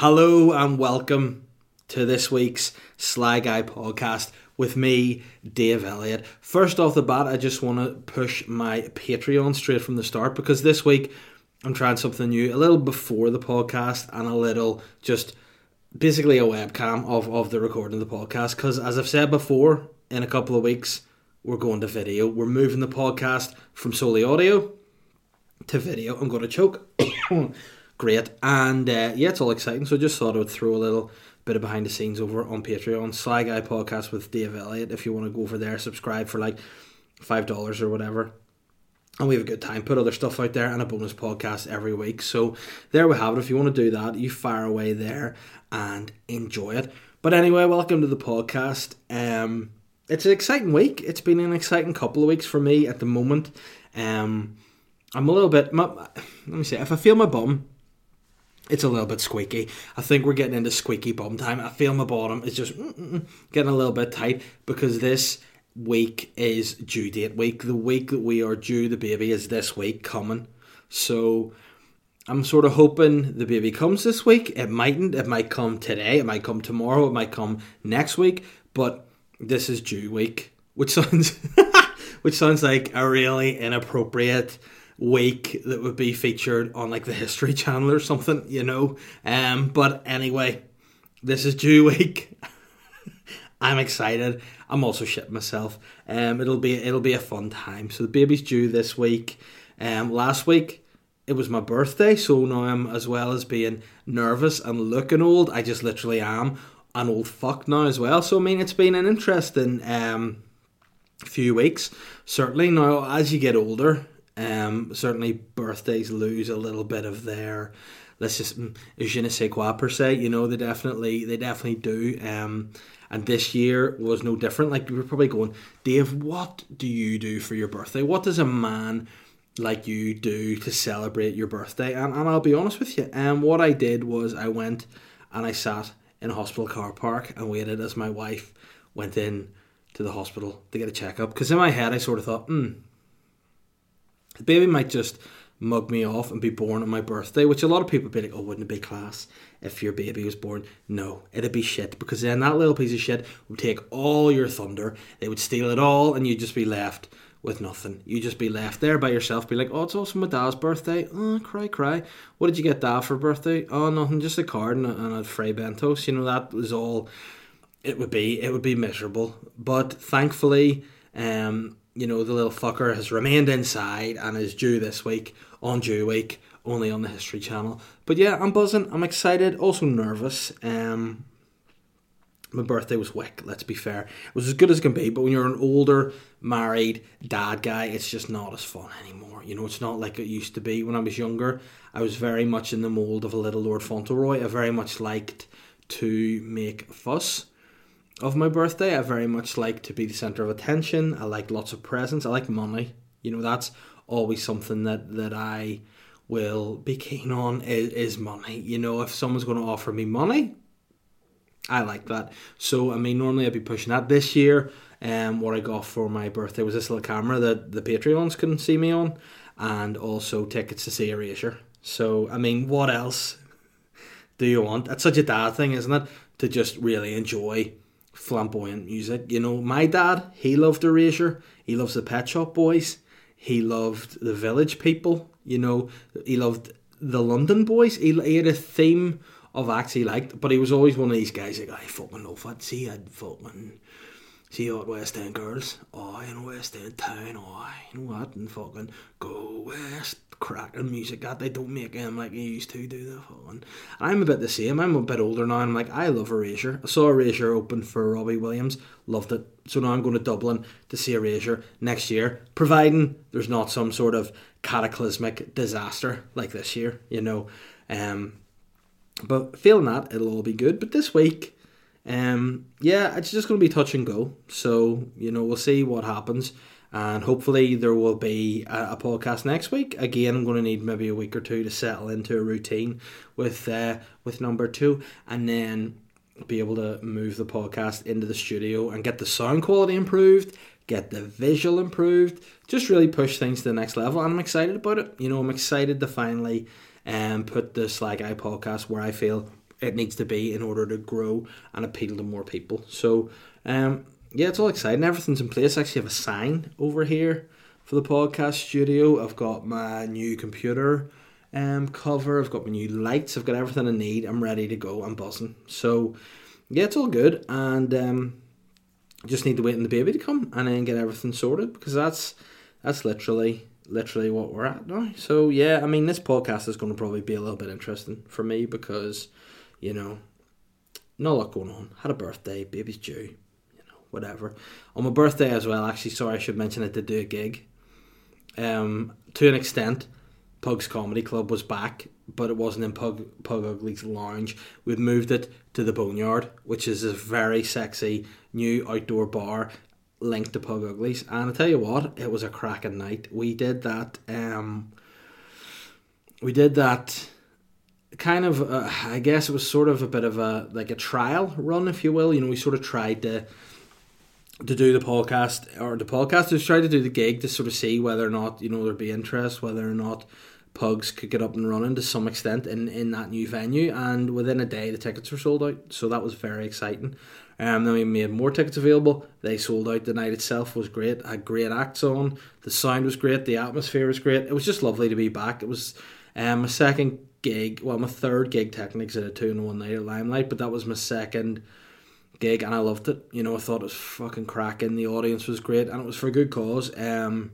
Hello and welcome to this week's Sly Guy podcast with me, Dave Elliott. First off the bat, I just want to push my Patreon straight from the start because this week I'm trying something new, a little before the podcast and a little just basically a webcam of, of the recording of the podcast. Because as I've said before, in a couple of weeks, we're going to video. We're moving the podcast from solely audio to video. I'm going to choke. Great. And uh, yeah, it's all exciting. So just thought I would throw a little bit of behind the scenes over on Patreon. Sly Guy Podcast with Dave Elliott. If you want to go over there, subscribe for like $5 or whatever. And we have a good time. Put other stuff out there and a bonus podcast every week. So there we have it. If you want to do that, you fire away there and enjoy it. But anyway, welcome to the podcast. Um, it's an exciting week. It's been an exciting couple of weeks for me at the moment. Um, I'm a little bit. My, let me see. If I feel my bum, it's a little bit squeaky. I think we're getting into squeaky bum time. I feel my bottom is just mm, mm, mm, getting a little bit tight because this week is due date week. The week that we are due the baby is this week coming. So I'm sort of hoping the baby comes this week. It mightn't. It might come today. It might come tomorrow. It might come next week. But this is due week, which sounds which sounds like a really inappropriate week that would be featured on like the History Channel or something, you know. Um, but anyway, this is due week. I'm excited. I'm also shitting myself. Um, it'll be it'll be a fun time. So the baby's due this week. Um, last week it was my birthday, so now I'm as well as being nervous and looking old. I just literally am an old fuck now as well. So I mean, it's been an interesting um, few weeks. Certainly now, as you get older, um, certainly birthdays lose a little bit of their let's just mm, je ne sais quoi per se. You know, they definitely they definitely do. Um, and this year was no different. Like we were probably going, Dave, what do you do for your birthday? What does a man like you do to celebrate your birthday? And, and I'll be honest with you. Um, what I did was I went and I sat in a hospital car park and waited as my wife went in to the hospital to get a checkup. Because in my head, I sort of thought, hmm, the baby might just mug me off and be born on my birthday, which a lot of people be like, oh, wouldn't it be class if your baby was born? No, it'd be shit because then that little piece of shit would take all your thunder, they would steal it all, and you'd just be left with nothing. You'd just be left there by yourself, be like, oh, it's also my dad's birthday. Oh, cry, cry. What did you get dad for birthday? Oh, nothing, just a card and a, and a Fray Bentos. You know, that was all it would be. It would be miserable. But thankfully, um, you know, the little fucker has remained inside and is due this week on due week, only on the History Channel. But yeah, I'm buzzing. I'm excited. Also nervous. Um, my birthday was wick. Let's be fair. It was as good as it can be. But when you're an older married dad guy, it's just not as fun anymore. You know, it's not like it used to be when I was younger. I was very much in the mold of a little Lord Fauntleroy. I very much liked to make fuss of my birthday. I very much like to be the center of attention. I like lots of presents. I like money. You know, that's always something that that I will be keen on is, is money. You know, if someone's going to offer me money, I like that. So I mean, normally I'd be pushing that. This year, um, what I got for my birthday was this little camera that the Patreons can see me on, and also tickets to see Erasure. So I mean, what else do you want? That's such a dad thing, isn't it? To just really enjoy flamboyant music. You know, my dad, he loved Erasure. He loves the Pet Shop Boys. He loved the Village People. You know, he loved the London Boys. He, he had a theme of acts he liked, but he was always one of these guys like, I fucking if I'd see, I'd fucking see out West End girls. Oh, in West End town, oh, you know what, and fucking go West, cracking music that they don't make him like they used to do the fucking. I'm a bit the same. I'm a bit older now. I'm like, I love Erasure. I saw Erasure open for Robbie Williams, loved it. So now I'm going to Dublin to see Erasure next year, providing there's not some sort of cataclysmic disaster like this year, you know. Um, but feeling that it'll all be good. But this week, um, yeah, it's just going to be touch and go. So you know, we'll see what happens, and hopefully there will be a, a podcast next week. Again, I'm going to need maybe a week or two to settle into a routine with uh, with number two, and then be able to move the podcast into the studio and get the sound quality improved, get the visual improved, just really push things to the next level. And I'm excited about it. You know, I'm excited to finally um, put the Sly Guy podcast where I feel it needs to be in order to grow and appeal to more people. So, um, yeah, it's all exciting. Everything's in place. I actually have a sign over here for the podcast studio. I've got my new computer um, cover. I've got my new lights. I've got everything I need. I'm ready to go. I'm buzzing. So, yeah, it's all good. And um, just need to wait on the baby to come and then get everything sorted because that's that's literally literally what we're at now. So yeah, I mean this podcast is going to probably be a little bit interesting for me because you know not a lot going on. Had a birthday, baby's due, you know, whatever. On my birthday as well. Actually, sorry, I should mention it. To do a gig, um, to an extent. Pug's Comedy Club was back, but it wasn't in Pug Pug Ugly's lounge. We'd moved it to the Boneyard, which is a very sexy new outdoor bar linked to Pug Uglies. And I tell you what, it was a cracking night. We did that. Um, we did that. Kind of, uh, I guess it was sort of a bit of a like a trial run, if you will. You know, we sort of tried to to do the podcast or the podcast to try to do the gig to sort of see whether or not you know there'd be interest, whether or not pugs could get up and running to some extent in, in that new venue. And within a day, the tickets were sold out, so that was very exciting. Um, then we made more tickets available. They sold out. The night itself was great. Had great acts on. The sound was great. The atmosphere was great. It was just lovely to be back. It was um, my second gig. Well, my third gig technically I did two in one night at Limelight, but that was my second gig and I loved it. You know, I thought it was fucking cracking. The audience was great and it was for a good cause. Um,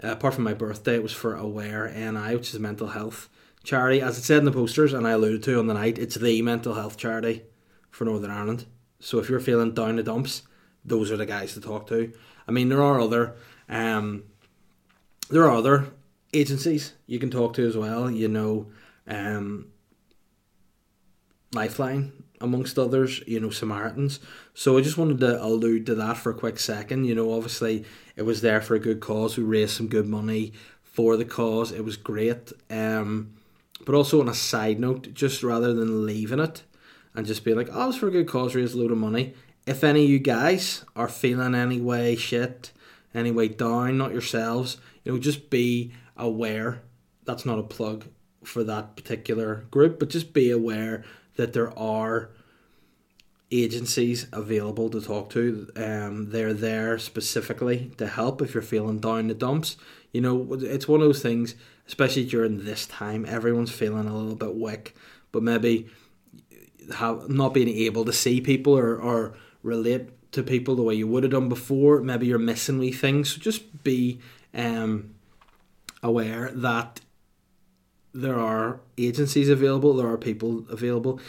apart from my birthday, it was for Aware NI, which is a mental health charity. As it said in the posters, and I alluded to on the night, it's the mental health charity for Northern Ireland. So if you're feeling down the dumps, those are the guys to talk to. I mean, there are other, um, there are other agencies you can talk to as well. You know, um, Lifeline amongst others. You know, Samaritans. So I just wanted to allude to that for a quick second. You know, obviously it was there for a good cause. We raised some good money for the cause. It was great. Um, but also on a side note, just rather than leaving it and just be like, oh, it's for a good cause, raised a load of money. If any of you guys are feeling any way shit, any way down, not yourselves, you know, just be aware. That's not a plug for that particular group, but just be aware that there are agencies available to talk to. Um, they're there specifically to help if you're feeling down the dumps. You know, it's one of those things, especially during this time, everyone's feeling a little bit weak, but maybe have not being able to see people or, or relate to people the way you would have done before. Maybe you're missing wee things. So just be um, aware that there are agencies available, there are people available.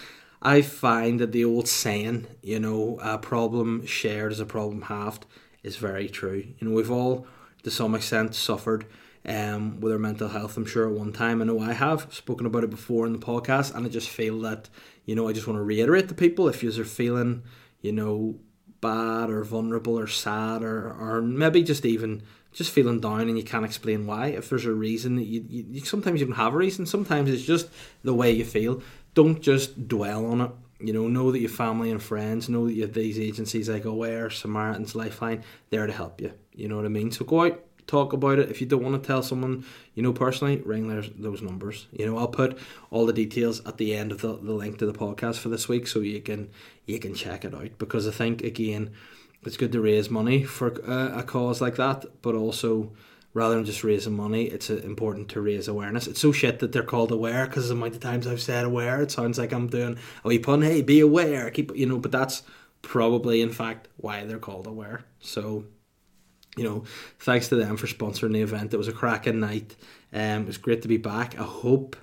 I find that the old saying, you know, a problem shared is a problem halved, is very true. You know, we've all, to some extent, suffered um, with our mental health. I'm sure at one time. I know I have spoken about it before in the podcast, and I just feel that you know I just want to reiterate to people if you're feeling you know bad or vulnerable or sad or or maybe just even just feeling down and you can't explain why. If there's a reason you, you, you sometimes you don't have a reason. Sometimes it's just the way you feel. Don't just dwell on it you know, know that your family and friends know that you have these agencies like Aware, Samaritans, Lifeline, there to help you. You know what I mean? So go out, talk about it. If you don't want to tell someone you know personally, ring those, those numbers. You know, I'll put all the details at the end of the, the link to the podcast for this week, so you can you can check it out. Because I think again, it's good to raise money for a, a cause like that, but also rather than just raising money, it's uh, important to raise awareness. It's so shit that they're called aware because the amount of times I've said aware, it sounds like I'm doing a wee pun. Hey, be aware, keep you know, but that's probably in fact why they're called aware. So you know, thanks to them for sponsoring the event. It was a cracking night. Um, it was great to be back. I hope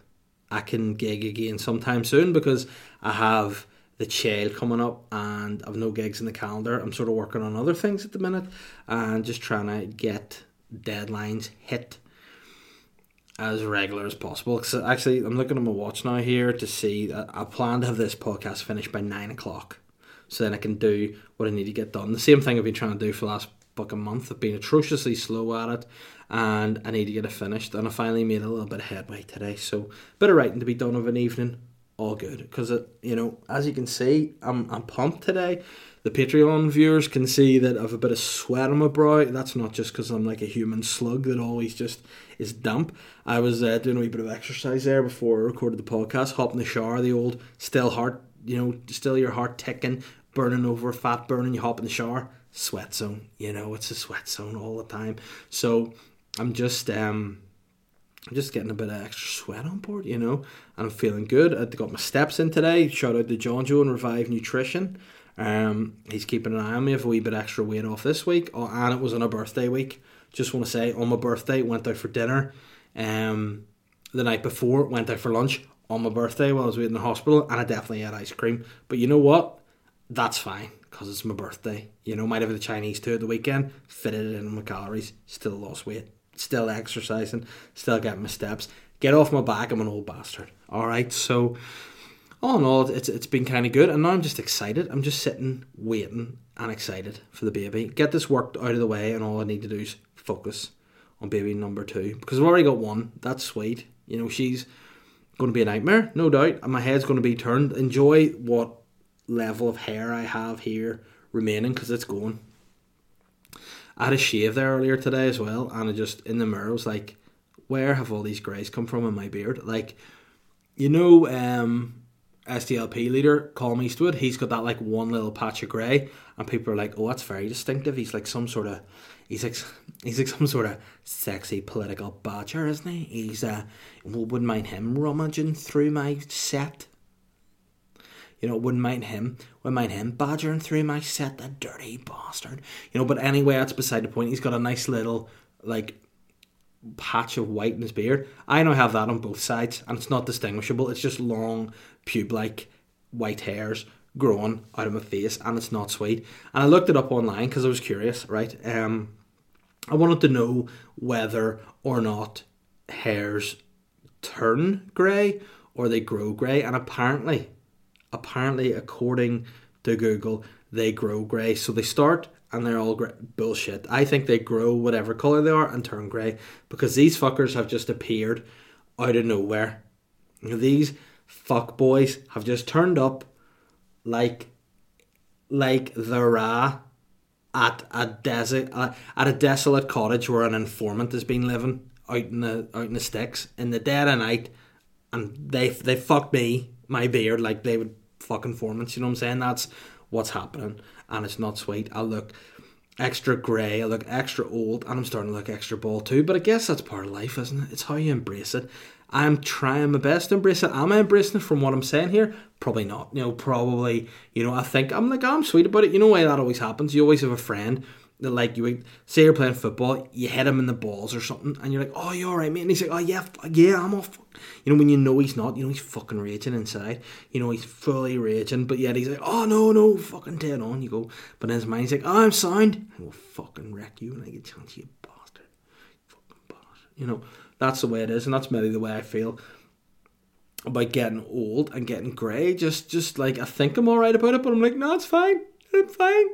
I can gig again sometime soon because I have the child coming up and I've no gigs in the calendar. I'm sort of working on other things at the minute and just trying to get deadlines hit as regular as possible. Because actually, I'm looking at my watch now here to see. Uh, I plan to have this podcast finished by nine o'clock, so then I can do what I need to get done. The same thing I've been trying to do for the last fucking month. I've been atrociously slow at it, and I need to get it finished. And I finally made a little bit of headway today. So, bit of writing to be done of an evening. All good because you know as you can see I'm I'm pumped today. The Patreon viewers can see that I've a bit of sweat on my brow. That's not just because I'm like a human slug that always just is damp. I was uh, doing a wee bit of exercise there before I recorded the podcast. Hop in the shower, the old still heart, you know, still your heart ticking, burning over, fat burning. You hop in the shower, sweat zone. You know, it's a sweat zone all the time. So I'm just um I'm just getting a bit of extra sweat on board, you know, and I'm feeling good. I got my steps in today. Shout out to John Joe and Revive Nutrition. Um, he's keeping an eye on me. I've a wee bit extra weight off this week, oh, and it was on a birthday week. Just want to say, on my birthday, went out for dinner. Um, the night before, went out for lunch on my birthday while I was waiting in the hospital, and I definitely had ice cream. But you know what? That's fine because it's my birthday. You know, might have the Chinese too at the weekend. Fitted it in my calories. Still lost weight. Still exercising. Still getting my steps. Get off my back. I'm an old bastard. All right, so all in all, it's it's been kind of good, and now I'm just excited. I'm just sitting, waiting, and excited for the baby. Get this worked out of the way, and all I need to do is focus on baby number two because I've already got one. That's sweet. You know, she's going to be a nightmare, no doubt, and my head's going to be turned. Enjoy what level of hair I have here remaining because it's going. I had a shave there earlier today as well, and I just in the mirror was like, "Where have all these greys come from in my beard?" Like, you know, um, SDLP leader, Colm Eastwood, he's got that like one little patch of grey, and people are like, "Oh, that's very distinctive." He's like some sort of, he's like, he's like some sort of sexy political badger, isn't he? He's uh, wouldn't mind him rummaging through my set. You know, wouldn't mind him, wouldn't mind him badgering through my set, that dirty bastard. You know, but anyway, that's beside the point. He's got a nice little like patch of white in his beard. I now have that on both sides, and it's not distinguishable. It's just long, pube-like white hairs growing out of my face, and it's not sweet. And I looked it up online because I was curious. Right, um, I wanted to know whether or not hairs turn grey or they grow grey, and apparently, apparently, according to Google, they grow grey. So they start and they're all gray. bullshit. I think they grow whatever color they are and turn grey because these fuckers have just appeared out of nowhere. These fuck boys have just turned up like like the Ra at a desert uh, at a desolate cottage where an informant has been living out in the out in the sticks in the dead of night, and they they fucked me my beard like they would fuck informants. You know what I'm saying? That's what's happening, and it's not sweet. I look extra grey, I look extra old, and I'm starting to look extra bald too. But I guess that's part of life, isn't it? It's how you embrace it. I'm trying my best to embrace it. Am I embracing it from what I'm saying here? Probably not. You know, probably, you know, I think I'm like, oh, I'm sweet about it. You know why that always happens? You always have a friend that, like, you would say you're playing football, you hit him in the balls or something, and you're like, oh, you're alright, mate? And he's like, oh, yeah, yeah, I'm off. You know, when you know he's not, you know, he's fucking raging inside. You know, he's fully raging, but yet he's like, oh, no, no, fucking dead on. You go, but in his mind, he's like, oh, I'm sound. I will fucking wreck you when I get chance, you bastard. Fucking bastard. You know, that's the way it is, and that's maybe the way I feel about getting old and getting grey. Just, just like I think I'm all right about it, but I'm like, no, it's fine. I'm fine.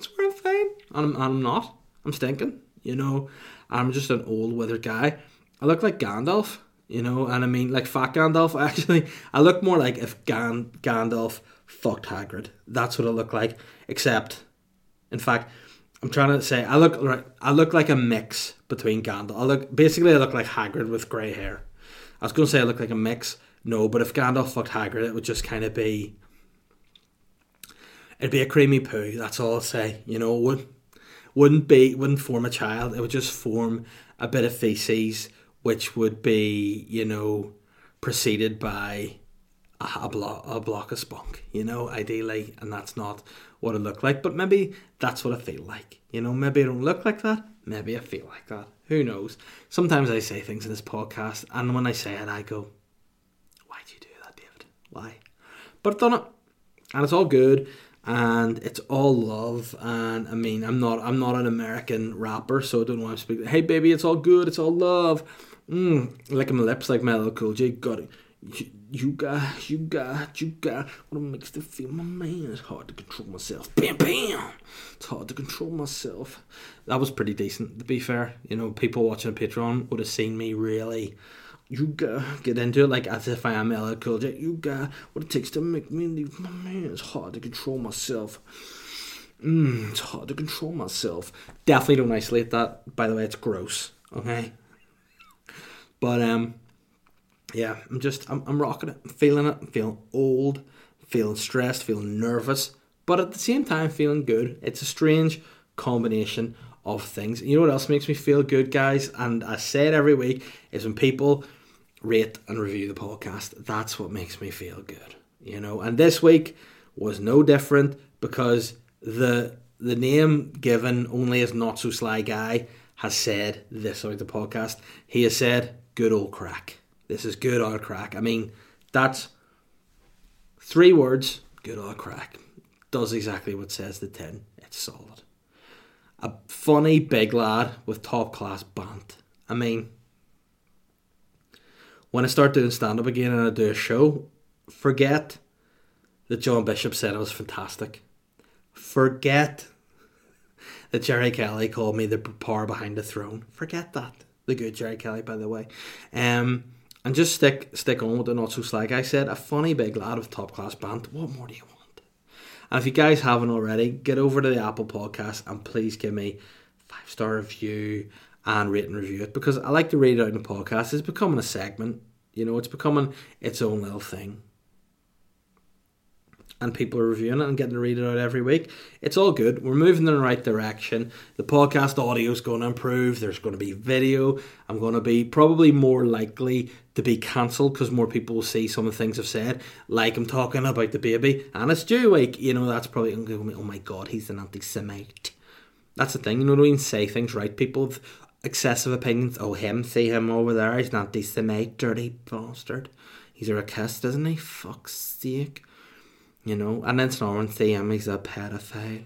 I swear I'm fine. And I'm, I'm not. I'm stinking. You know, I'm just an old withered guy. I look like Gandalf. You know, and I mean like fat Gandalf. Actually, I look more like if Gan- Gandalf fucked Hagrid. That's what I look like. Except, in fact, I'm trying to say I look like I look like a mix between Gandalf. I look basically I look like Hagrid with grey hair. I was going to say I look like a mix. No, but if Gandalf fucked Hagrid, it would just kind of be. It'd be a creamy poo. That's all I'll say. You know, it would wouldn't be wouldn't form a child. It would just form a bit of feces, which would be you know preceded by a, a block a block of spunk. You know, ideally, and that's not what it looked like. But maybe that's what I feel like. You know, maybe I don't look like that. Maybe I feel like that. Who knows? Sometimes I say things in this podcast, and when I say it, I go, "Why'd you do that, David? Why?" But I've done it, and it's all good, and it's all love. And I mean, I'm not, I'm not an American rapper, so I don't why I'm speaking. Hey, baby, it's all good. It's all love. Mm, licking my lips like Mellow Cool J. Got it. You got, you got, you got what makes me feel my man. It's hard to control myself. Bam, bam. It's hard to control myself. That was pretty decent, to be fair. You know, people watching Patreon would have seen me really you gotta get into it like as if I am LL Cool. You got what it takes to make me leave my man. It's hard to control myself. Mm, it's hard to control myself. Definitely don't isolate that. By the way, it's gross. Okay. But um, yeah, I'm just I'm, I'm rocking it. I'm feeling it. I'm feeling old. Feeling stressed. Feeling nervous. But at the same time, feeling good. It's a strange combination of things. You know what else makes me feel good, guys? And I say it every week is when people rate and review the podcast. That's what makes me feel good. You know, and this week was no different because the the name given only as not so sly guy has said this about the podcast. He has said good old crack. This is good old crack. I mean, that's three words, good old crack. Does exactly what says the tin. It's solid. A funny big lad with top class band. I mean, when I start doing stand up again and I do a show, forget that John Bishop said it was fantastic. Forget that Gerry Kelly called me the power behind the throne. Forget that. The good Gerry Kelly, by the way. Um, and just stick stick on with the not so slag. I said a funny big lad of top class band. What more do you want? And if you guys haven't already, get over to the Apple Podcast and please give me five star review and rate and review it because I like to read it out in the podcast. It's becoming a segment. You know, it's becoming its own little thing and people are reviewing it and getting to read it out every week. It's all good. We're moving in the right direction. The podcast audio is going to improve. There's going to be video. I'm going to be probably more likely to be cancelled because more people will see some of the things I've said. Like I'm talking about the baby and it's Jew week. You know, that's probably, going to go, oh my God, he's an anti Semite. That's the thing. You know, we can say things right. People excessive opinions. Oh, him, see him over there. He's not anti Semite, dirty bastard. He's a racist, isn't he? Fuck's sake you know, and then someone say him he's a pedophile.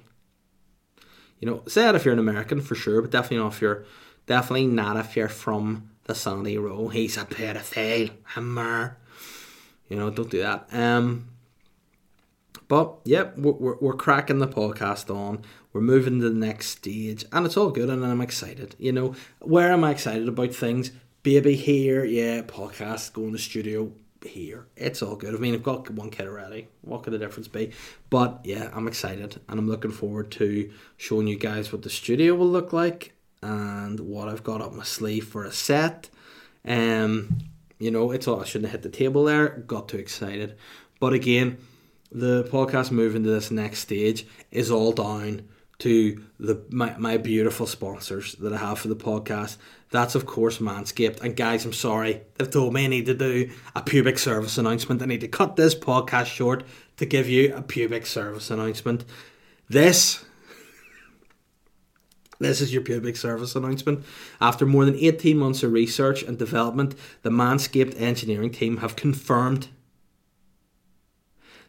You know, say that if you're an American for sure, but definitely not if you're definitely not if you're from the Sunny Row. He's a pedophile, hammer. You know, don't do that. Um, but yep, we're, we're, we're cracking the podcast on. We're moving to the next stage, and it's all good, and I'm excited. You know, where am I excited about things? Baby here, yeah, podcast, going to studio, here. It's all good. I mean, I've got one kid already. What could the difference be? But yeah, I'm excited and I'm looking forward to showing you guys what the studio will look like and what I've got up my sleeve for a set. Um, you know, it's all I shouldn't have hit the table there. Got too excited. But again, the podcast moving to this next stage is all down to the my, my beautiful sponsors that I have for the podcast. That's of course Manscaped. And guys, I'm sorry, they've told me I need to do a pubic service announcement. I need to cut this podcast short to give you a pubic service announcement. This this is your pubic service announcement. After more than 18 months of research and development, the Manscaped engineering team have confirmed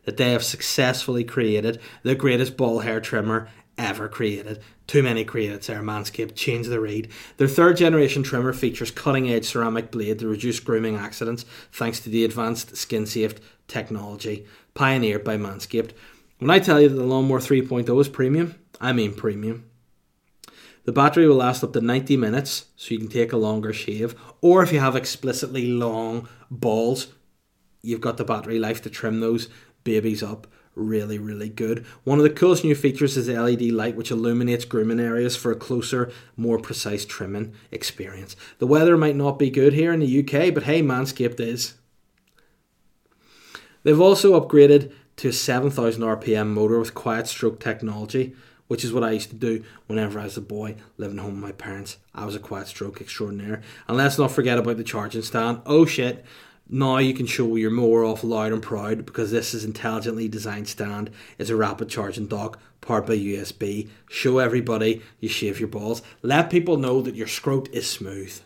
that they have successfully created the greatest ball hair trimmer ever created. Too many created, Sarah Manscaped. Change the read. Their third generation trimmer features cutting edge ceramic blade to reduce grooming accidents thanks to the advanced skin safe technology pioneered by Manscaped. When I tell you that the Lawnmower 3.0 is premium, I mean premium. The battery will last up to 90 minutes, so you can take a longer shave. Or if you have explicitly long balls, you've got the battery life to trim those babies up really, really good. One of the coolest new features is the LED light, which illuminates grooming areas for a closer, more precise trimming experience. The weather might not be good here in the UK, but hey, Manscaped is. They've also upgraded to a 7000 RPM motor with quiet stroke technology, which is what I used to do whenever I was a boy living home with my parents. I was a quiet stroke extraordinaire. And let's not forget about the charging stand. Oh shit, now you can show your mower off loud and proud because this is intelligently designed stand. It's a rapid charging dock powered by USB. Show everybody you shave your balls. Let people know that your scrot is smooth.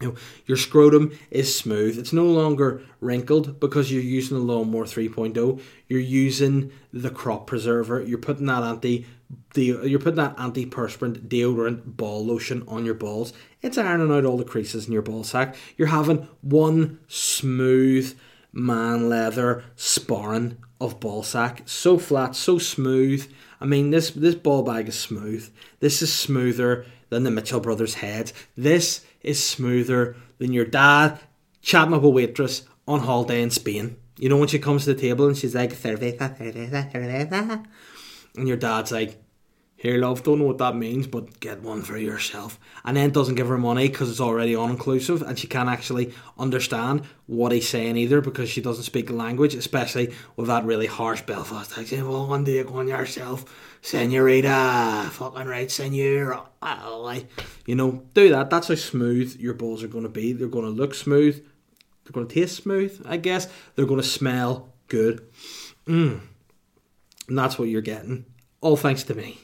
You know, your scrotum is smooth. It's no longer wrinkled because you're using the lawnmower 3.0. You're using the crop preserver. You're putting that anti you're putting that antiperspirant deodorant ball lotion on your balls. It's ironing out all the creases in your ball sack. You're having one smooth man leather sparring of ball sack. So flat, so smooth. I mean this this ball bag is smooth. This is smoother than the Mitchell brothers heads. This is smoother than your dad chatting up a waitress on holiday in Spain. You know when she comes to the table and she's like cerveza, cerveza, cerveza, and your dad's like, "Here, love, don't know what that means, but get one for yourself." And then doesn't give her money because it's already all inclusive, and she can't actually understand what he's saying either because she doesn't speak the language, especially with that really harsh Belfast accent. Well, one day go on yourself, senorita, fucking right, senor. You know, do that. That's how smooth your balls are going to be. They're going to look smooth. They're going to taste smooth, I guess. They're going to smell good. Mm. And that's what you're getting. All thanks to me.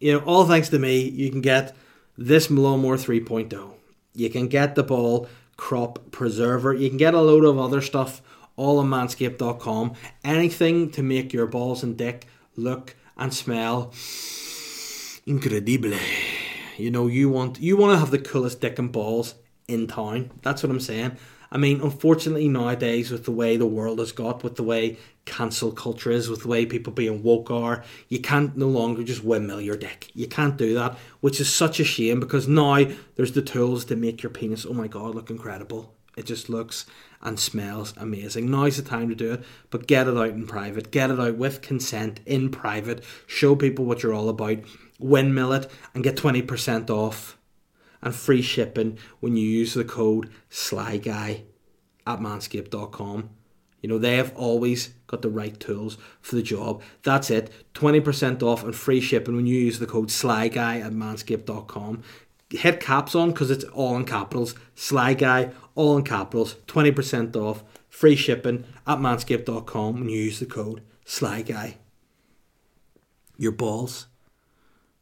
You know, all thanks to me, you can get this Lawnmower 3.0. You can get the ball crop preserver. You can get a load of other stuff all on manscaped.com. Anything to make your balls and dick look and smell incredible. You know, you want you want to have the coolest dick and balls in town. That's what I'm saying. I mean, unfortunately, nowadays, with the way the world has got, with the way cancel culture is, with the way people being woke are, you can't no longer just windmill your dick. You can't do that, which is such a shame because now there's the tools to make your penis, oh my god, look incredible. It just looks and smells amazing. Now's the time to do it, but get it out in private. Get it out with consent in private. Show people what you're all about. Windmill it and get 20% off and free shipping when you use the code SLYGUY at manscaped.com. You know, they have always got the right tools for the job. That's it. 20% off and free shipping when you use the code SLYGUY at manscaped.com. Hit caps on because it's all in capitals. Sly Guy, all in capitals. 20% off. Free shipping at manscaped.com when you use the code Sly Guy. Your balls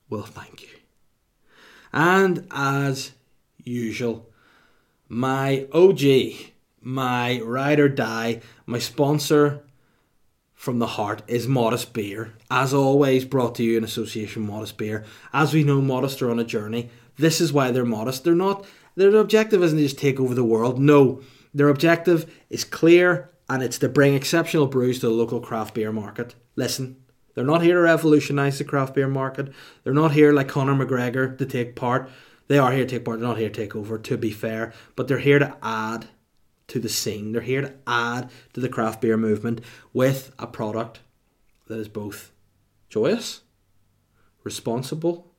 will thank you. And as usual, my OG, my ride or die, my sponsor from the heart is Modest Beer. As always, brought to you in association Modest Beer. As we know, Modest are on a journey. This is why they're modest. They're not. Their objective isn't to just take over the world. No, their objective is clear, and it's to bring exceptional brews to the local craft beer market. Listen, they're not here to revolutionise the craft beer market. They're not here like Conor McGregor to take part. They are here to take part. They're not here to take over, to be fair. But they're here to add to the scene. They're here to add to the craft beer movement with a product that is both joyous, responsible,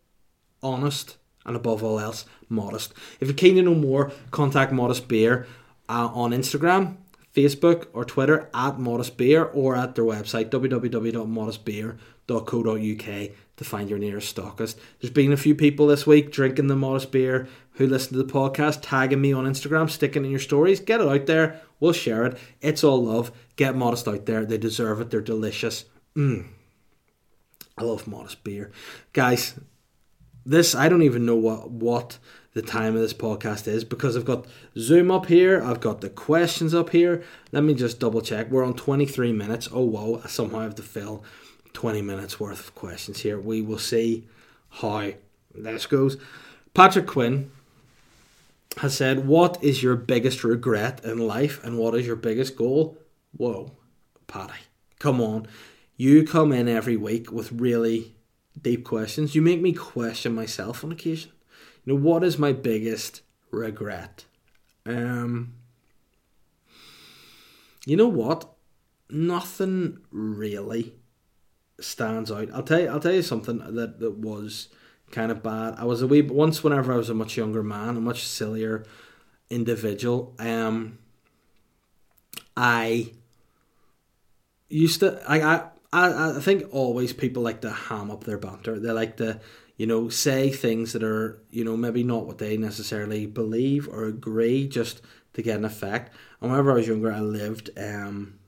honest, and above all else, modest. If you're keen to know more, contact Modest Beer uh, on Instagram Facebook or Twitter at Modest Beer or at their website www.modestbeer.co.uk to find your nearest stockist. There's been a few people this week drinking the Modest Beer who listen to the podcast, tagging me on Instagram, sticking in your stories. Get it out there. We'll share it. It's all love. Get Modest out there. They deserve it. They're delicious. Mm. I love Modest Beer. Guys, this, I don't even know what, what the time of this podcast is because I've got Zoom up here, I've got the questions up here. Let me just double check. We're on 23 minutes. Oh, wow, I somehow have to fill 20 minutes worth of questions here. We will see how this goes. Patrick Quinn has said, What is your biggest regret in life and what is your biggest goal? Whoa, Paddy, come on. You come in every week with really deep questions. You make me question myself on occasion. You know, what is my biggest regret? Um, you know what? Nothing really stands out. I'll tell you. I'll tell you something that that was kind of bad. I was a wee once whenever I was a much younger man, a much sillier individual. Um, I used to. I I I, I think always people like to ham up their banter. They like to you know, say things that are, you know, maybe not what they necessarily believe or agree just to get an effect. And whenever I was younger, I lived um,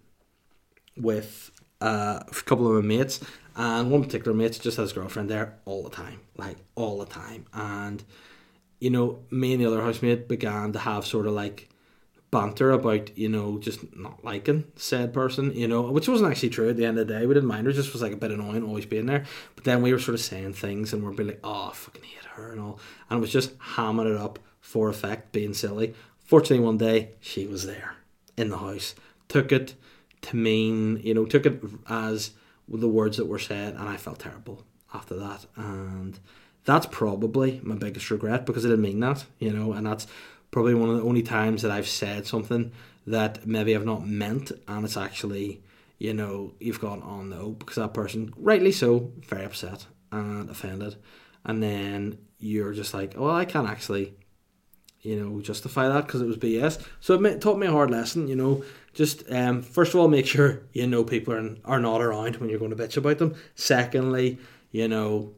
with uh, a couple of my mates, and one particular mate just has his girlfriend there all the time, like all the time. And, you know, me and the other housemate began to have sort of like banter about you know just not liking said person you know which wasn't actually true at the end of the day. We didn't mind. It just was like a bit annoying always being there. But then we were sort of saying things and we're being like oh I fucking hate her and all. And it was just hamming it up for effect being silly. Fortunately one day she was there in the house. Took it to mean you know took it as the words that were said and I felt terrible after that. And That's probably my biggest regret because I didn't mean that, you know, and that's probably one of the only times that I've said something that maybe I've not meant and it's actually, you know, you've gone on oh, no because that person, rightly so, very upset and offended. And then you're just like, well, I can't actually, you know, justify that because it was BS. So it taught me a hard lesson, you know. Just um, first of all, make sure you know people are, are not around when you're going to bitch about them. Secondly, you know,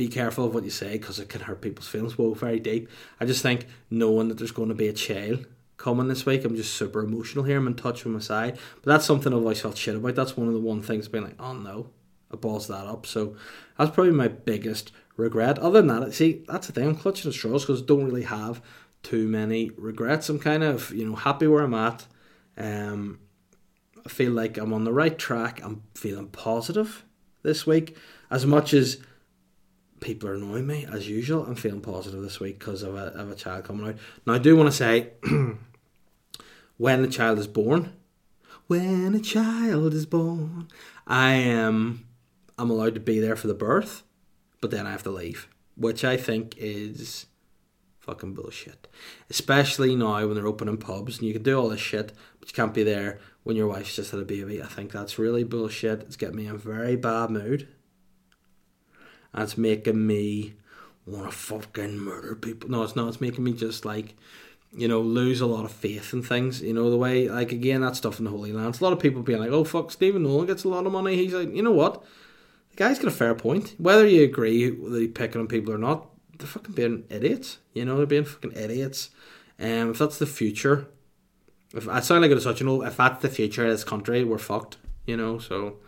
be careful of what you say because it can hurt people's feelings. Whoa, very deep. I just think knowing that there's going to be a child coming this week, I'm just super emotional here. I'm in touch with my side. But that's something I've always felt shit about. That's one of the one things being like, oh no, I balls that up. So that's probably my biggest regret. Other than that, see, that's the thing. I'm clutching at straws because I don't really have too many regrets. I'm kind of, you know, happy where I'm at. Um, I feel like I'm on the right track. I'm feeling positive this week. As much as people are annoying me as usual. I'm feeling positive this week because of a, of a child coming out. Now I do want to say, when the child is born, when a child is born, I am I'm allowed to be there for the birth, but then I have to leave, which I think is fucking bullshit. Especially now when they're opening pubs and you can do all this shit, but you can't be there when your wife's just had a baby. I think that's really bullshit. It's getting me in a very bad mood. It's making me want to fucking murder people. No, it's not. It's making me just like, you know, lose a lot of faith in things. You know, the way, like, again, that stuff in the Holy Lands. A lot of people being like, oh, fuck, Stephen Nolan gets a lot of money. He's like, you know what? The guy's got a fair point. Whether you agree with he picking on people or not, they're fucking being idiots. You know, they're being fucking idiots. And um, if that's the future, if I sound like a such, you know, if that's the future of this country, we're fucked. You know, so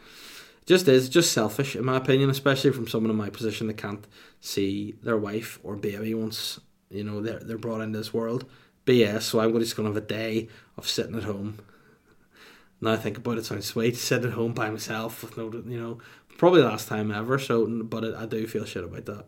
just is just selfish in my opinion, especially from someone in my position that can't see their wife or baby once you know they're they're brought into this world. BS. So I'm just gonna have a day of sitting at home. Now I think about it, sounds sweet. Sitting at home by myself with no, you know, probably last time ever. So, but it, I do feel shit about that.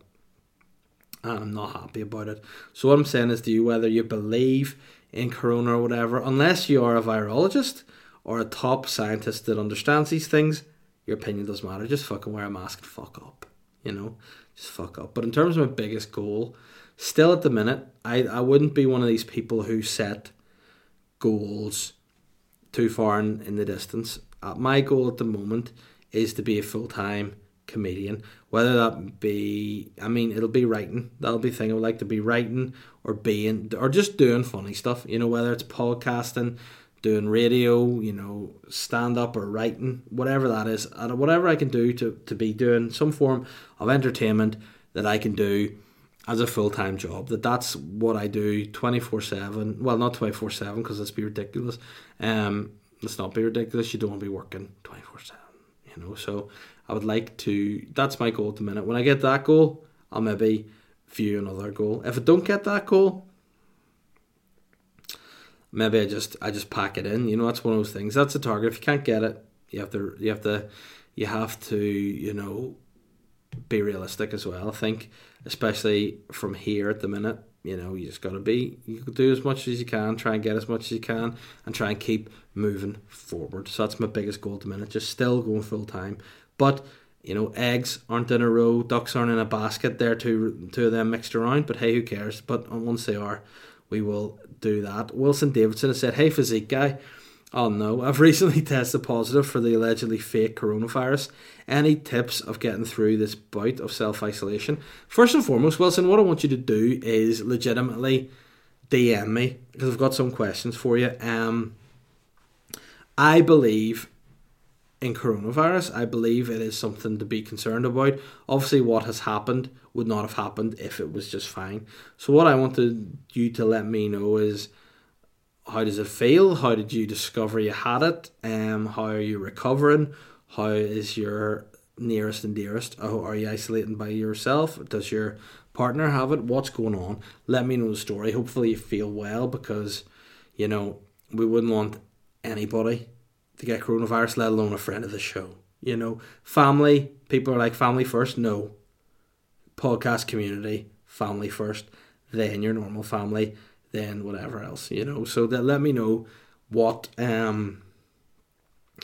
And I'm not happy about it. So what I'm saying is, do you whether you believe in corona or whatever, unless you are a virologist or a top scientist that understands these things, your opinion doesn't matter. Just fucking wear a mask and fuck up. You know, just fuck up. But in terms of my biggest goal, still at the minute, I, I wouldn't be one of these people who set goals too far in, in the distance. Uh, my goal at the moment is to be a full time comedian. Whether that be, I mean, it'll be writing. That'll be thing I would like to be writing or being, or just doing funny stuff. You know, whether it's podcasting, doing radio, you know, stand up or writing, whatever that is, and whatever I can do to, to be doing some form of entertainment that I can do as a full time job. That that's what I do twenty four seven. Well, not twenty four seven because let's be ridiculous. Um, let's not be ridiculous. You don't want to be working twenty four seven. You know, so I would like to. That's my goal at the minute. When I get that goal, I'll maybe view another goal. If I don't get that goal, maybe I just I just pack it in. You know, that's one of those things. That's a target. If you can't get it, you have to you have to you have to you know be realistic as well. I think, especially from here at the minute, you know, you just got to be you do as much as you can, try and get as much as you can, and try and keep moving forward. So that's my biggest goal at the minute. Just still going full time, but. You know, eggs aren't in a row, ducks aren't in a basket. There, two two of them mixed around. But hey, who cares? But once they are, we will do that. Wilson Davidson has said, Hey, physique guy. Oh no, I've recently tested positive for the allegedly fake coronavirus. Any tips of getting through this bout of self isolation? First and foremost, Wilson, what I want you to do is legitimately DM me because I've got some questions for you. Um, I believe in coronavirus. I believe it is something to be concerned about. Obviously, what has happened would not have happened if it was just fine. So, what I wanted you to let me know is how does it feel? How did you discover you had it? Um, how are you recovering? How is your nearest and dearest? Oh, are you isolating by yourself? Does your partner have it? What's going on? Let me know the story. Hopefully, you feel well because you know we wouldn't want anybody to get coronavirus, let alone a friend of the show. You know, family, people are like family first. No. Podcast community, family first, then your normal family, then whatever else, you know. So that let me know what um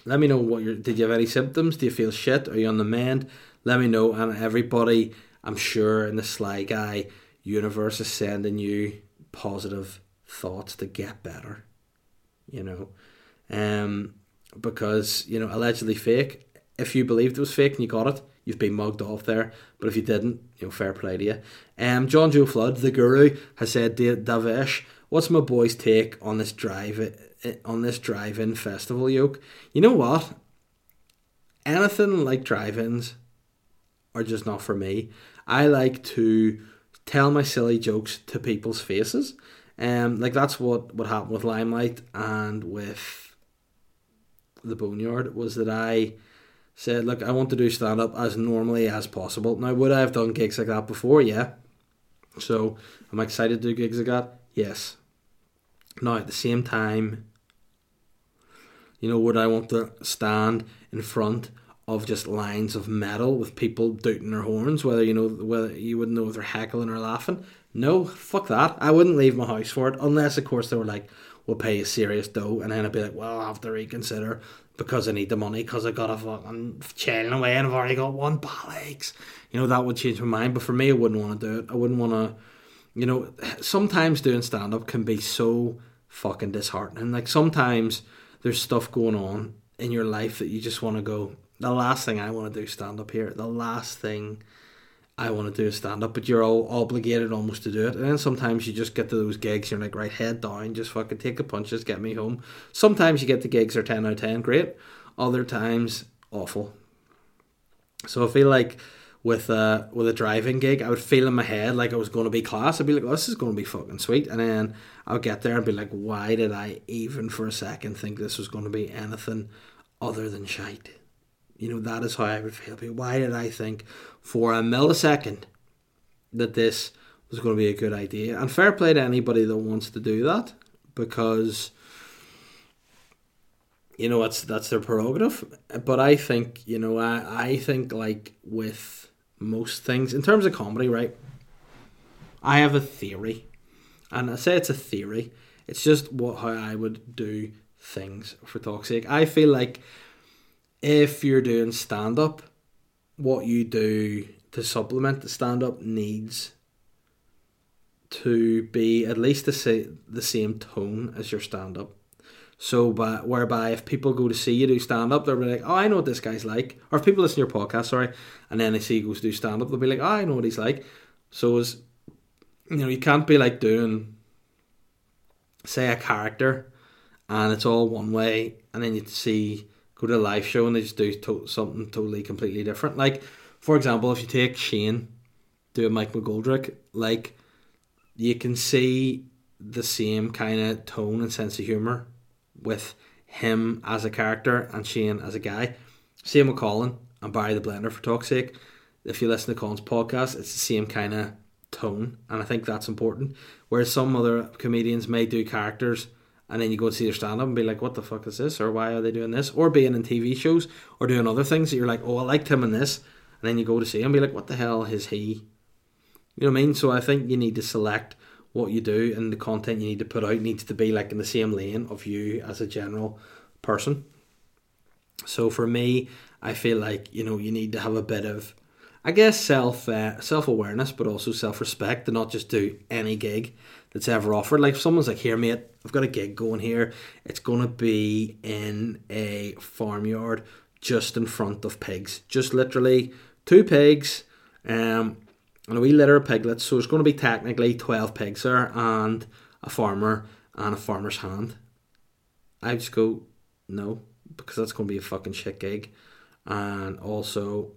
let me know what you did you have any symptoms? Do you feel shit? Are you on the mend? Let me know and everybody I'm sure in the Sly Guy universe is sending you positive thoughts to get better. You know, um, because you know allegedly fake. If you believed it was fake and you got it, you've been mugged off there. But if you didn't, you know, fair play to you. Um, John Joe Flood, the guru, has said, Davesh, what's my boy's take on this drive on this drive-in festival yoke? You know what? Anything like drive-ins are just not for me. I like to tell my silly jokes to people's faces. Um, like that's what what happened with Limelight and with the Boneyard was that I said, look, I want to do stand up as normally as possible. Now, would I have done gigs like that before? Yeah. So, I'm excited to do gigs like that? Yes. Now, at the same time, you know, would I want to stand in front of just lines of metal with people dooting their horns, whether you know whether you wouldn't know if they're heckling or laughing? No, fuck that. I wouldn't leave my house for it unless, of course, they were like, "We'll pay a serious dough," and then I'd be like, "Well, I'll have to reconsider." because I need the money because I got a fucking chilling away and I've already got one bollocks. You know, that would change my mind. But for me, I wouldn't want to do it. I wouldn't want to, you know, sometimes doing stand up can be so fucking disheartening. Like sometimes there's stuff going on in your life that you just want to go, the last thing I want to do stand up here. The last thing I want to do a stand up, but you're all obligated almost to do it. And then sometimes you just get to those gigs, you're like, right, head down, just fucking take the punches, get me home. Sometimes you get the gigs are 10 out of 10, great. Other times, awful. So I feel like with a with a driving gig, I would feel in my head like I was going to be class. I'd be like, oh, this is going to be fucking sweet. And then I'll get there and be like, why did I even for a second think this was going to be anything other than shite? You know, that is how I would feel. Why did I think for a millisecond that this was going to be a good idea? And fair play to anybody that wants to do that because you know that's that's their prerogative. But I think you know I I think like with most things in terms of comedy, right? I have a theory, and I say it's a theory. It's just what how I would do things for talk's sake. I feel like if you're doing stand up, what you do to supplement the stand up needs to be at least the, sa- the same tone as your stand up. So, by, whereby if people go to see you do stand up, they'll be like, "Oh, I know what this guy's like." Or if people listen to your podcast, sorry, and then they see you goes to do stand up, they'll be like, "Oh, I know what he's like." So, as you know, you can't be like doing, say, a character, and it's all one way, and then you see go to a live show and they just do to- something totally completely different. Like, for example, if you take Shane doing Mike McGoldrick, like you can see the same kind of tone and sense of humor with him as a character and Shane as a guy. Same with Colin and Barry the Blender for talk's sake. If you listen to Colin's podcast, it's the same kind of tone, and I think that's important. Whereas some other comedians may do characters and then you go and see their stand up and be like, what the fuck is this? Or why are they doing this? Or being in TV shows or doing other things that you're like, oh, I liked him in this. And then you go to see him and be like, what the hell is he? You know what I mean? So I think you need to select what you do and the content you need to put out needs to be like in the same lane of you as a general person. So for me, I feel like, you know, you need to have a bit of I guess self uh, self awareness, but also self respect to not just do any gig that's ever offered. Like if someone's like, "Here, mate, I've got a gig going here. It's gonna be in a farmyard just in front of pigs, just literally two pigs, um, and a wee litter of piglets. So it's gonna be technically twelve pigs there, and a farmer and a farmer's hand." I just go, no, because that's gonna be a fucking shit gig, and also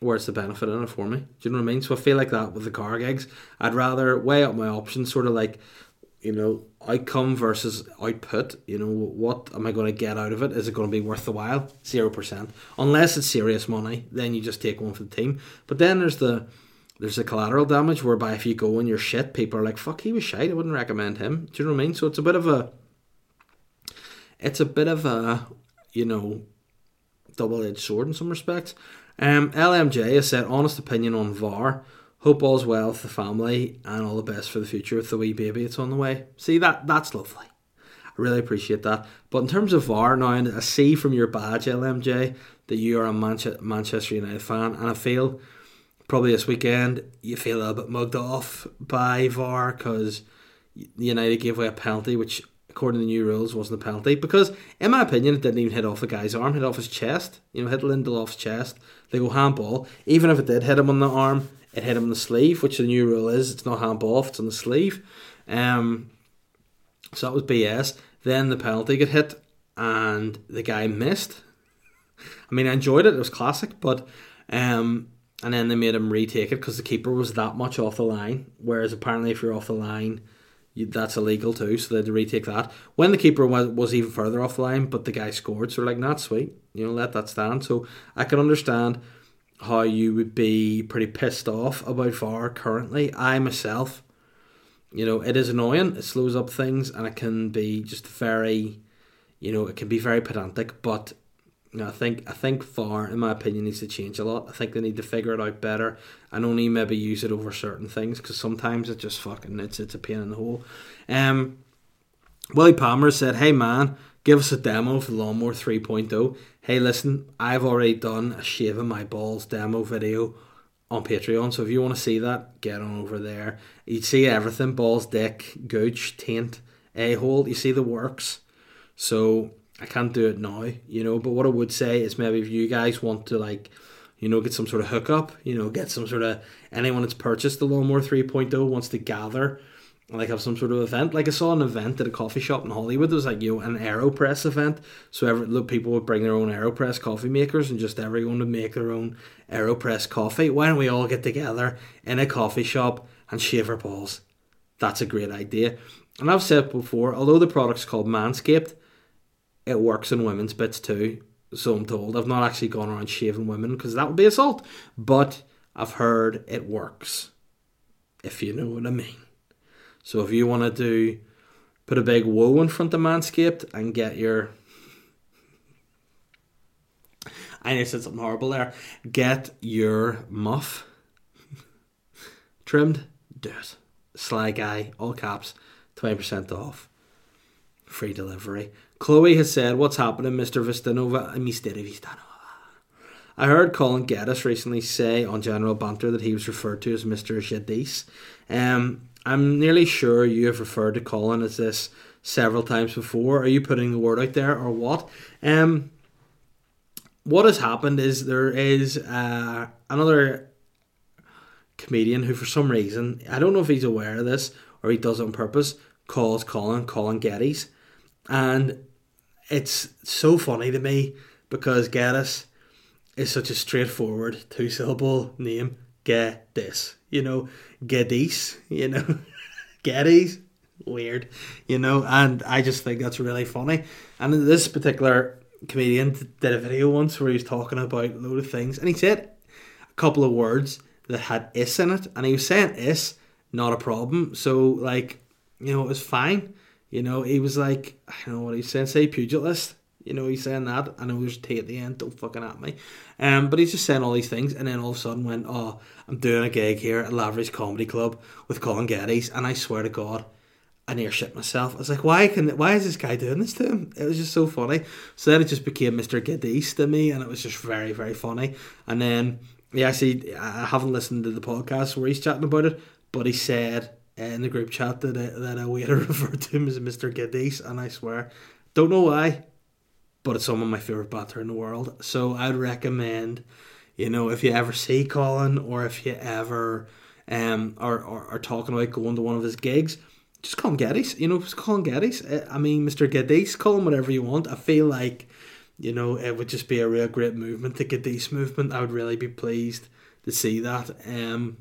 where's the benefit in it for me? Do you know what I mean? So I feel like that with the car gigs. I'd rather weigh up my options, sort of like, you know, outcome versus output. You know, what am I going to get out of it? Is it going to be worth the while? Zero percent. Unless it's serious money, then you just take one for the team. But then there's the there's the collateral damage whereby if you go and you're shit, people are like, "Fuck, he was shite. I wouldn't recommend him." Do you know what I mean? So it's a bit of a, it's a bit of a, you know, double edged sword in some respects. Um, LMJ has said honest opinion on VAR. Hope all's well with the family and all the best for the future with the wee baby it's on the way. See that that's lovely. I really appreciate that. But in terms of VAR now, I see from your badge LMJ that you are a Manchester United fan, and I feel probably this weekend you feel a little bit mugged off by VAR because United gave away a penalty, which according to the new rules wasn't a penalty because, in my opinion, it didn't even hit off the guy's arm, hit off his chest. You know, hit Lindelof's chest. They go handball. Even if it did hit him on the arm, it hit him on the sleeve, which the new rule is it's not handball it's on the sleeve. Um, so that was BS. Then the penalty got hit, and the guy missed. I mean, I enjoyed it. It was classic, but um, and then they made him retake it because the keeper was that much off the line. Whereas apparently, if you're off the line, that's illegal too. So they had to retake that. When the keeper was, was even further off the line, but the guy scored, so like, not sweet. You know, let that stand. So I can understand how you would be pretty pissed off about VAR currently. I myself, you know, it is annoying. It slows up things, and it can be just very, you know, it can be very pedantic, but you know, I think I think VAR, in my opinion, needs to change a lot. I think they need to figure it out better and only maybe use it over certain things because sometimes it just fucking it's it's a pain in the hole. Um, Willie Palmer said, "Hey man, give us a demo for the Lawnmower 3.0. Hey, listen, I've already done a shaving my balls demo video." On Patreon, so if you want to see that, get on over there. You see everything: balls, dick, gooch, taint, a hole. You see the works. So I can't do it now, you know. But what I would say is maybe if you guys want to like, you know, get some sort of hookup, you know, get some sort of anyone that's purchased the Lawnmower 3.0 wants to gather, like have some sort of event. Like I saw an event at a coffee shop in Hollywood. It was like you know an Aeropress event. So every people would bring their own Aeropress coffee makers, and just everyone would make their own Aeropress coffee. Why don't we all get together in a coffee shop and shave our balls? That's a great idea. And I've said before, although the product's called Manscaped it works in women's bits too. So I'm told. I've not actually gone around shaving women because that would be assault. But I've heard it works. If you know what I mean. So if you want to do, put a big woe in front of Manscaped and get your. I know I said something horrible there. Get your muff trimmed. Do it. Sly guy, all caps, 20% off. Free delivery. Chloe has said, What's happening, Mr. Vistanova? Mr. Vistanova. I heard Colin Geddes recently say on General Banter that he was referred to as Mr. Jadis. Um, I'm nearly sure you have referred to Colin as this several times before. Are you putting the word out there or what? Um, what has happened is there is uh, another comedian who, for some reason, I don't know if he's aware of this or he does it on purpose, calls Colin Colin Geddes. And it's so funny to me because Geddes is such a straightforward two syllable name. Geddes, you know, Geddes, you know, Geddes, weird, you know, and I just think that's really funny. And this particular comedian did a video once where he was talking about a load of things, and he said a couple of words that had is in it, and he was saying is not a problem. So like, you know, it was fine. You know, he was like, I don't know what he's saying, say pugilist. You know, he's saying that. I know there's T at the end, don't fucking at me. Um, but he's just saying all these things, and then all of a sudden went, Oh, I'm doing a gig here at Lavery's Comedy Club with Colin Geddes, and I swear to God, I near shit myself. I was like, why can why is this guy doing this to him? It was just so funny. So then it just became Mr. Geddes to me, and it was just very, very funny. And then, yeah, see, I haven't listened to the podcast where he's chatting about it, but he said in the group chat that a, that a waiter referred to him as Mr. Geddes, and I swear, don't know why, but it's some of my favourite batter in the world. So I'd recommend, you know, if you ever see Colin or if you ever um are, are, are talking about going to one of his gigs, just call him Geddes. You know, just call him Geddes. Eh, I mean, Mr. Geddes, call him whatever you want. I feel like, you know, it would just be a real great movement, the Geddes movement. I would really be pleased to see that. Um,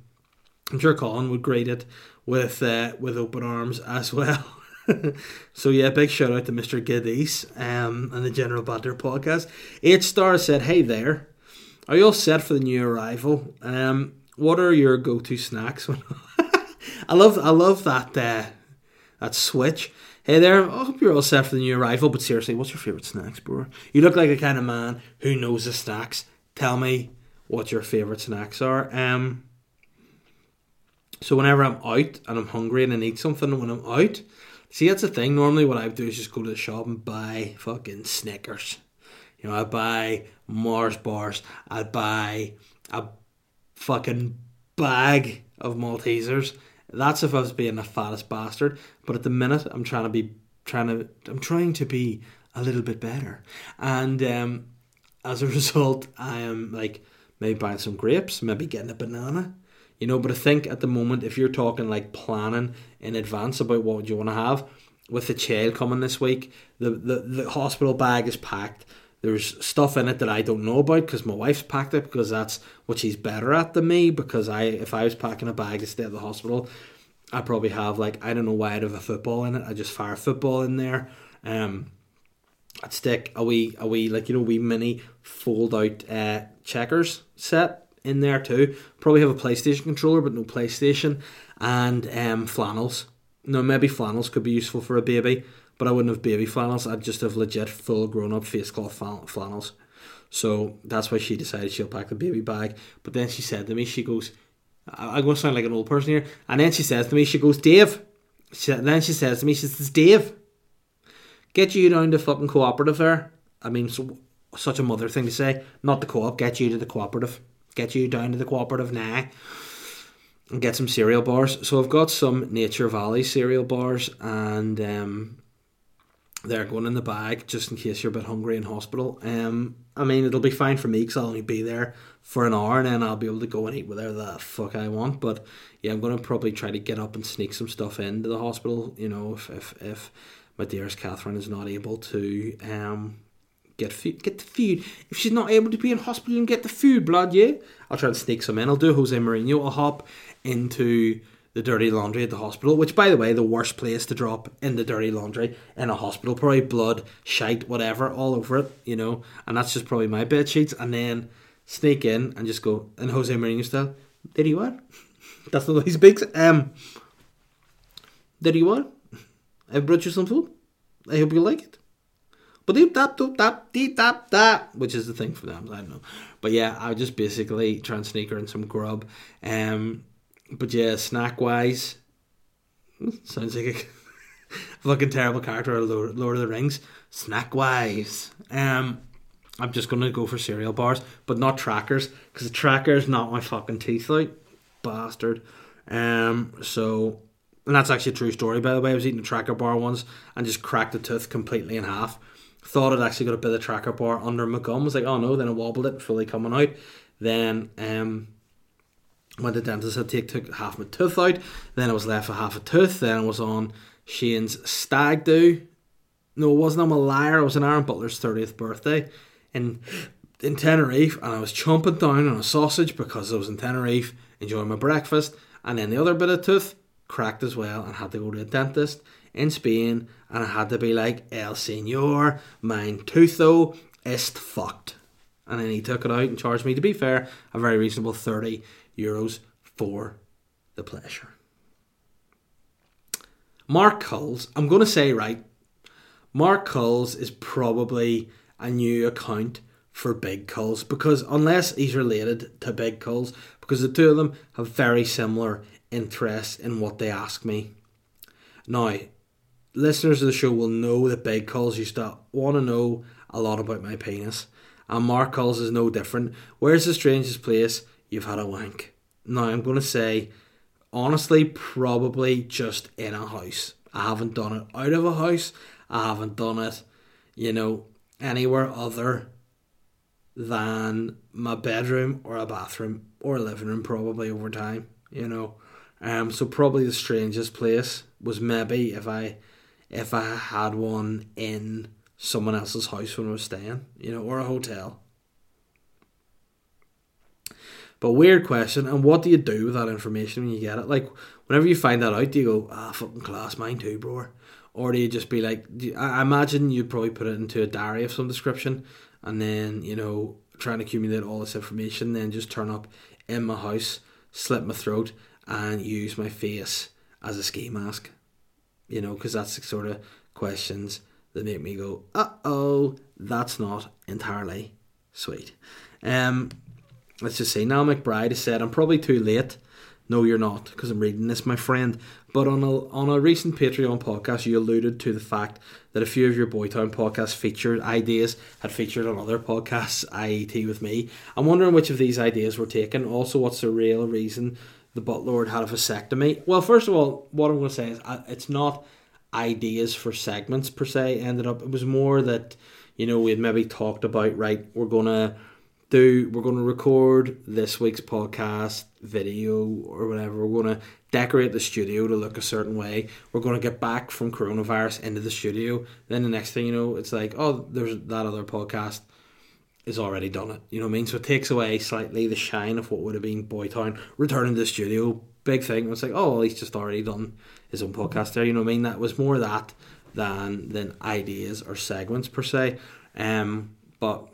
I'm sure Colin would greet it with uh, with open arms as well. so yeah, big shout out to Mr. Geddes um, and the General Banter podcast. Eight stars said, "Hey there, are you all set for the new arrival? Um, what are your go-to snacks?" I love I love that uh, that switch. Hey there, I hope you're all set for the new arrival. But seriously, what's your favourite snacks, bro? You look like the kind of man who knows the snacks. Tell me what your favourite snacks are. Um, so whenever I'm out and I'm hungry and I need something when I'm out, see that's the thing. Normally, what I do is just go to the shop and buy fucking Snickers. You know, I buy Mars bars. I buy a fucking bag of Maltesers. That's if I was being the fattest bastard. But at the minute, I'm trying to be trying to I'm trying to be a little bit better, and um, as a result, I am like maybe buying some grapes, maybe getting a banana. You know, but I think at the moment, if you're talking like planning in advance about what you want to have, with the child coming this week, the, the, the hospital bag is packed. There's stuff in it that I don't know about because my wife's packed it because that's what she's better at than me. Because I, if I was packing a bag to stay at the hospital, I probably have like I don't know why I'd have a football in it. I just fire a football in there. Um, I'd stick a wee a wee like you know wee mini fold out uh, checkers set in there too. Probably have a PlayStation controller, but no PlayStation and um, flannels. No, maybe flannels could be useful for a baby, but I wouldn't have baby flannels. I'd just have legit full grown up face cloth flannels. So that's why she decided she'll pack the baby bag. But then she said to me, she goes, I'm going to sound like an old person here. And then she says to me, she goes, Dave. She, then she says to me, she says, Dave, get you down to fucking cooperative there. I mean, so, such a mother thing to say. Not the co-op, get you to the cooperative. Get you down to the cooperative now and get some cereal bars. So I've got some Nature Valley cereal bars, and um, they're going in the bag just in case you're a bit hungry in hospital. Um, I mean, it'll be fine for me because I'll only be there for an hour, and then I'll be able to go and eat whatever the fuck I want. But yeah, I'm gonna probably try to get up and sneak some stuff into the hospital. You know, if if, if my dearest Catherine is not able to um get food, get the food. If she's not able to be in hospital and get the food, blood, yeah, I'll try and sneak some in. I'll do Jose Mourinho. I'll hop into the dirty laundry at the hospital, which, by the way, the worst place to drop in the dirty laundry in a hospital. Probably blood, shite, whatever, all over it, you know. And that's just probably my bed sheets. And then sneak in and just go in Jose Mourinho style. Did you what? that's not what he speaks. Um, did he what? I brought you some food. I hope you like it. Which is the thing for them. I don't know. But yeah, I just basically try and sneak her in some grub. Um, but yeah, snack wise, sounds like a fucking terrible character out of Lord of the Rings. Snack wise, um, I'm just gonna go for cereal bars, but not trackers, because the trackers not my fucking teeth out, bastard. Um, so, and that's actually a true story, by the way. I was eating a tracker bar once and just cracked the tooth completely in half. Thought I'd actually got a bit of tracker bar under my gum. Was like, oh no, then I wobbled it, fully coming out. Then, um, to the dentist, I take took half my tooth out. Then I was left with half a tooth. Then I was on Shane's stag do. No, it wasn't. I'm a liar. I was on Aaron Butler's thirtieth birthday in in Tenerife, and I was chomping down on a sausage because I was in Tenerife enjoying my breakfast. And then the other bit of tooth cracked as well, and had to go to a dentist in Spain. And I had to be like, El Senor, mein tootho ist fucked. And then he took it out and charged me, to be fair, a very reasonable 30 euros for the pleasure. Mark Culls, I'm going to say right, Mark Culls is probably a new account for Big Culls because unless he's related to Big Culls, because the two of them have very similar interests in what they ask me. Now, listeners of the show will know that Big Calls used to want to know a lot about my penis, and Mark Calls is no different. Where's the strangest place you've had a wank. Now, I'm going to say, honestly, probably just in a house. I haven't done it out of a house. I haven't done it, you know, anywhere other than my bedroom or a bathroom or a living room, probably over time, you know. Um, so probably the strangest place was maybe if I if I had one in someone else's house when I was staying, you know, or a hotel. But weird question, and what do you do with that information when you get it? Like, whenever you find that out, do you go, ah, fucking class, mine too, bro? Or do you just be like, you, I imagine you'd probably put it into a diary of some description, and then, you know, try and accumulate all this information, then just turn up in my house, slit my throat, and use my face as a ski mask. You know, because that's the sort of questions that make me go, uh oh, that's not entirely sweet. Um, let's just say Now McBride has said I'm probably too late No, you're not, because I'm reading this, my friend. But on a on a recent Patreon podcast, you alluded to the fact that a few of your Boytown podcast featured ideas had featured on other podcasts, IET with me. I'm wondering which of these ideas were taken. Also, what's the real reason the Buttlord had a vasectomy? Well, first of all, what I'm going to say is uh, it's not ideas for segments per se. Ended up it was more that you know we had maybe talked about right. We're gonna do we're to record this week's podcast video or whatever we're to decorate the studio to look a certain way we're to get back from coronavirus into the studio then the next thing you know it's like oh there's that other podcast is already done it you know what i mean so it takes away slightly the shine of what would have been boytown returning to the studio big thing it's like oh well, he's just already done his own podcast there you know what i mean that was more that than than ideas or segments per se um but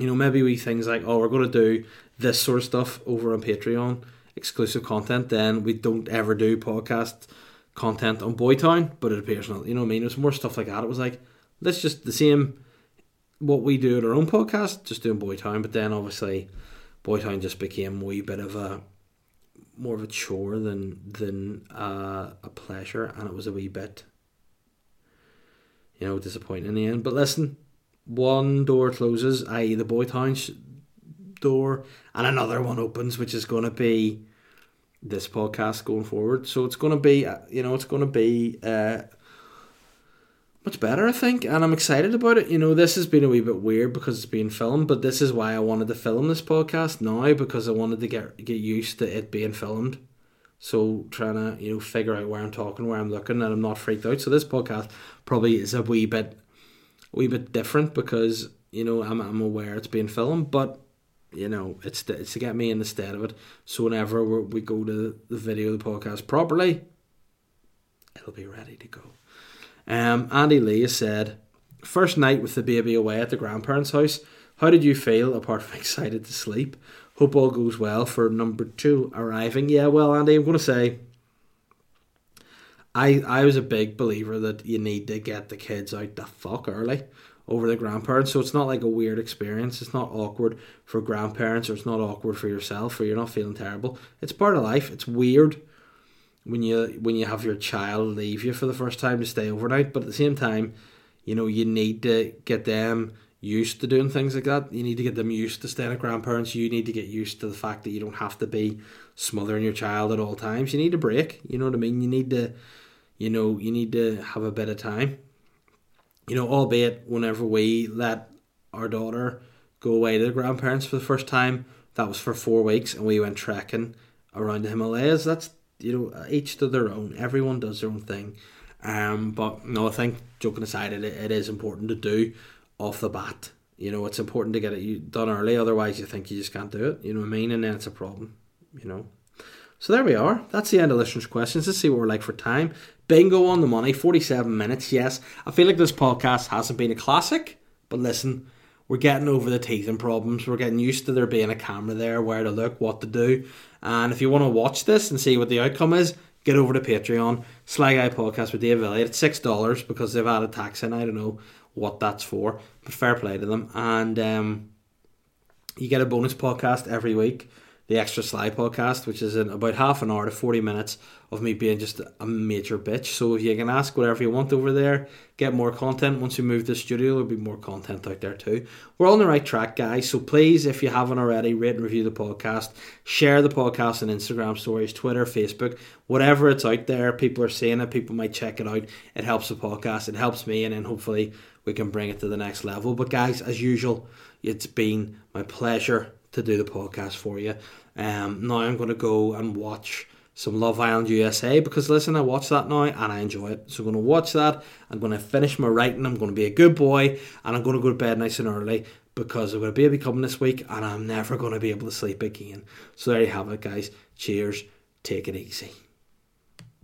you know, maybe we things like, oh, we're going to do this sort of stuff over on Patreon, exclusive content. Then we don't ever do podcast content on Boytown, but it appears not. You know what I mean? It was more stuff like that. It was like, let's just the same what we do at our own podcast, just doing Boytown. But then obviously, Boytown just became a wee bit of a more of a chore than than uh, a pleasure, and it was a wee bit, you know, disappointing in the end. But listen, one door closes, i.e., the Boytown door, and another one opens, which is going to be this podcast going forward. So it's going to be, uh, you know, it's going to be uh, much better, I think, and I'm excited about it. You know, this has been a wee bit weird because it's being filmed, but this is why I wanted to film this podcast now because I wanted to get get used to it being filmed. So trying to you know figure out where I'm talking, where I'm looking, and I'm not freaked out. So this podcast probably is a wee bit a wee bit different because you know I'm I'm aware it's being filmed, but you know it's to, it's to get me in the stead of it. So whenever we go to the video, the podcast properly, it'll be ready to go. Um, Andy Lee said, first night with the baby away at the grandparents' house. How did you feel apart from excited to sleep? Hope all goes well for number two arriving. Yeah, well, Andy, I'm going to say I I was a big believer that you need to get the kids out the fuck early over the grandparents. So it's not like a weird experience. It's not awkward for grandparents or it's not awkward for yourself or you're not feeling terrible. It's part of life. It's weird when you when you have your child leave you for the first time to stay overnight, but at the same time, you know, you need to get them used to doing things like that. You need to get them used to staying at grandparents. You need to get used to the fact that you don't have to be smothering your child at all times. You need a break. You know what I mean? You need to you know, you need to have a bit of time. You know, albeit whenever we let our daughter go away to the grandparents for the first time, that was for four weeks, and we went trekking around the Himalayas. That's you know, each to their own. Everyone does their own thing. Um, but no, I think joking aside, it, it is important to do off the bat. You know, it's important to get it done early. Otherwise, you think you just can't do it. You know what I mean? And then it's a problem. You know. So there we are. That's the end of listeners' questions. Let's see what we're like for time. Bingo on the money, 47 minutes, yes. I feel like this podcast hasn't been a classic, but listen, we're getting over the teething problems. We're getting used to there being a camera there, where to look, what to do. And if you want to watch this and see what the outcome is, get over to Patreon, Sly Guy Podcast with Dave Elliott. It's $6 because they've added tax in. I don't know what that's for, but fair play to them. And um, you get a bonus podcast every week the Extra Sly podcast, which is in about half an hour to 40 minutes of me being just a major bitch. So if you can ask whatever you want over there, get more content. Once we move to the studio, there'll be more content out there too. We're on the right track, guys. So please, if you haven't already, rate and review the podcast. Share the podcast on Instagram stories, Twitter, Facebook, whatever it's out there. People are seeing it. People might check it out. It helps the podcast. It helps me, and then hopefully we can bring it to the next level. But guys, as usual, it's been my pleasure to do the podcast for you. Um, now I'm going to go and watch some Love Island USA because listen, I watch that now and I enjoy it. So I'm going to watch that. I'm going to finish my writing. I'm going to be a good boy and I'm going to go to bed nice and early because I've got a baby coming this week and I'm never going to be able to sleep again. So there you have it, guys. Cheers. Take it easy.